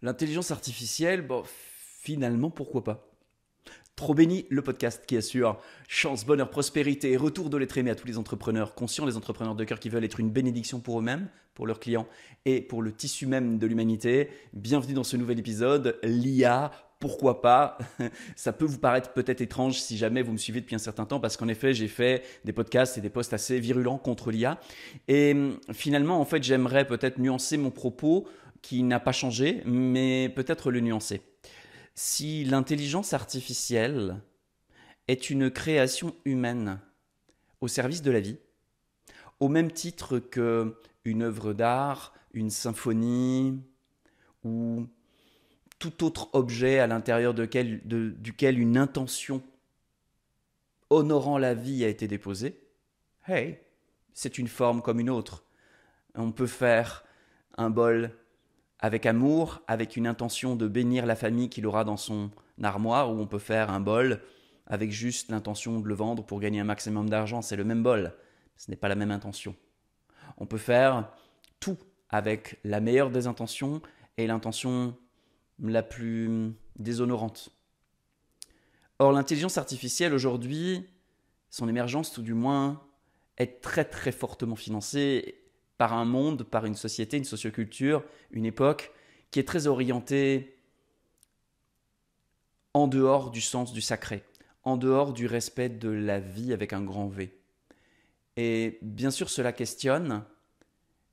L'intelligence artificielle, finalement, pourquoi pas? Trop béni, le podcast qui assure chance, bonheur, prospérité et retour de l'être aimé à tous les entrepreneurs conscients, les entrepreneurs de cœur qui veulent être une bénédiction pour eux-mêmes, pour leurs clients et pour le tissu même de l'humanité. Bienvenue dans ce nouvel épisode, l'IA, pourquoi pas? Ça peut vous paraître peut-être étrange si jamais vous me suivez depuis un certain temps, parce qu'en effet, j'ai fait des podcasts et des posts assez virulents contre l'IA. Et hum, finalement, en fait, j'aimerais peut-être nuancer mon propos qui n'a pas changé, mais peut-être le nuancer. Si l'intelligence artificielle est une création humaine au service de la vie, au même titre que une œuvre d'art, une symphonie ou tout autre objet à l'intérieur duquel une intention honorant la vie a été déposée, hey, c'est une forme comme une autre. On peut faire un bol avec amour, avec une intention de bénir la famille qu'il aura dans son armoire, ou on peut faire un bol avec juste l'intention de le vendre pour gagner un maximum d'argent. C'est le même bol, ce n'est pas la même intention. On peut faire tout avec la meilleure des intentions et l'intention la plus déshonorante. Or, l'intelligence artificielle aujourd'hui, son émergence tout du moins, est très très fortement financée par un monde, par une société, une socioculture, une époque qui est très orientée en dehors du sens du sacré, en dehors du respect de la vie avec un grand V. Et bien sûr, cela questionne,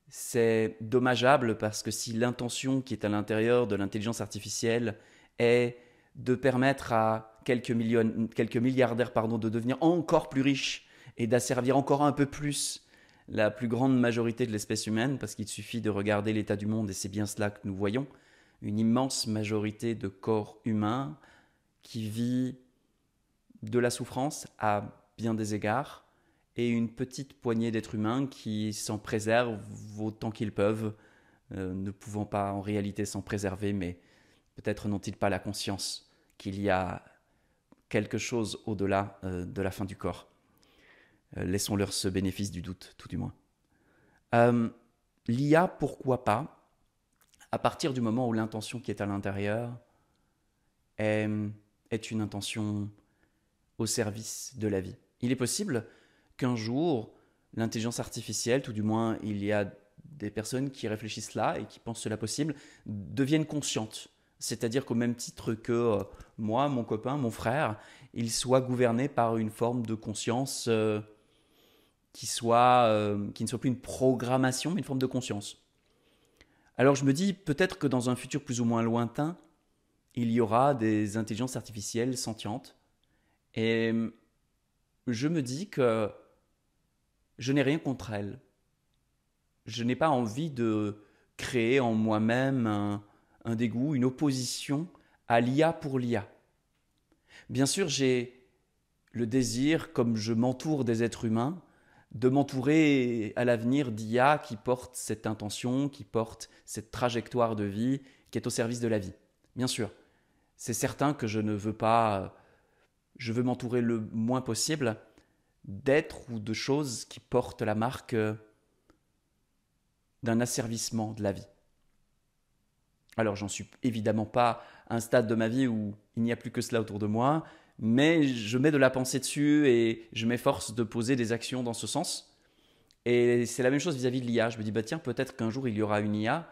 c'est dommageable parce que si l'intention qui est à l'intérieur de l'intelligence artificielle est de permettre à quelques, millions, quelques milliardaires pardon, de devenir encore plus riches et d'asservir encore un peu plus la plus grande majorité de l'espèce humaine, parce qu'il suffit de regarder l'état du monde et c'est bien cela que nous voyons, une immense majorité de corps humains qui vit de la souffrance à bien des égards, et une petite poignée d'êtres humains qui s'en préservent autant qu'ils peuvent, euh, ne pouvant pas en réalité s'en préserver, mais peut-être n'ont-ils pas la conscience qu'il y a quelque chose au-delà euh, de la fin du corps. Euh, laissons-leur ce bénéfice du doute, tout du moins. Euh, L'IA, pourquoi pas, à partir du moment où l'intention qui est à l'intérieur est, une intention au service de la vie. Il est possible qu'un jour, l'intelligence artificielle, tout du moins il y a des personnes qui réfléchissent là et qui pensent cela possible, deviennent conscientes. C'est-à-dire qu'au même titre que euh, moi, mon copain, mon frère, il soit gouverné par une forme de conscience qui, soit, euh, qui ne soit plus une programmation, mais une forme de conscience. Alors je me dis peut-être que dans un futur plus ou moins lointain, il y aura des intelligences artificielles sentientes. Et je me dis que je n'ai rien contre elles. Je n'ai pas envie de créer en moi-même un dégoût, une opposition à l'IA pour l'IA. Bien sûr, j'ai le désir, comme je m'entoure des êtres humains, de m'entourer à l'avenir d'IA qui porte cette intention, qui porte cette trajectoire de vie, qui est au service de la vie. Bien sûr, c'est certain que je ne veux pas, je veux m'entourer le moins possible d'êtres ou de choses qui portent la marque d'un asservissement de la vie. Alors j'en suis évidemment pas à un stade de ma vie où il n'y a plus que cela autour de moi, mais je mets de la pensée dessus et je m'efforce de poser des actions dans ce sens. Et c'est la même chose vis-à-vis de l'IA. Je me dis, bah tiens, peut-être qu'un jour il y aura une IA,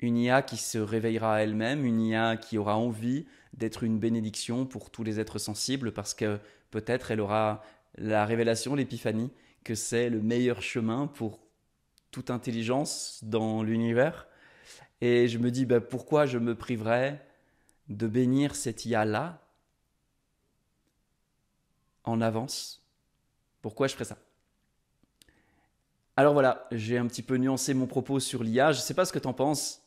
une IA qui se réveillera à elle-même, une IA qui aura envie d'être une bénédiction pour tous les êtres sensibles, parce que peut-être elle aura la révélation, l'épiphanie, que c'est le meilleur chemin pour toute intelligence dans l'univers. Et je me dis, bah, pourquoi je me priverais de bénir cette IA-là en avance. Pourquoi je ferais ça? Alors voilà, j'ai un petit peu nuancé mon propos sur l'IA. Je ne sais pas ce que tu en penses.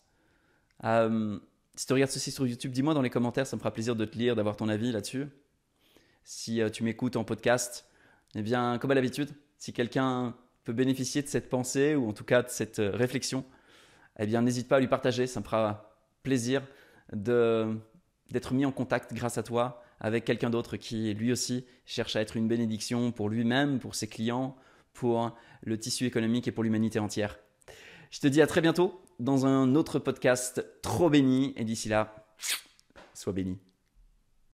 Euh, si tu regardes ceci sur YouTube, dis-moi dans les commentaires, ça me fera plaisir de te lire, d'avoir ton avis là-dessus. Si euh, tu m'écoutes en podcast, eh bien, comme à l'habitude, si quelqu'un peut bénéficier de cette pensée ou en tout cas de cette euh, réflexion, eh bien, n'hésite pas à lui partager. Ça me fera plaisir d'être mis en contact grâce à toi avec quelqu'un d'autre qui lui aussi cherche à être une bénédiction pour lui-même, pour ses clients, pour le tissu économique et pour l'humanité entière. Je te dis à très bientôt dans un autre podcast trop béni. Et d'ici là, sois béni.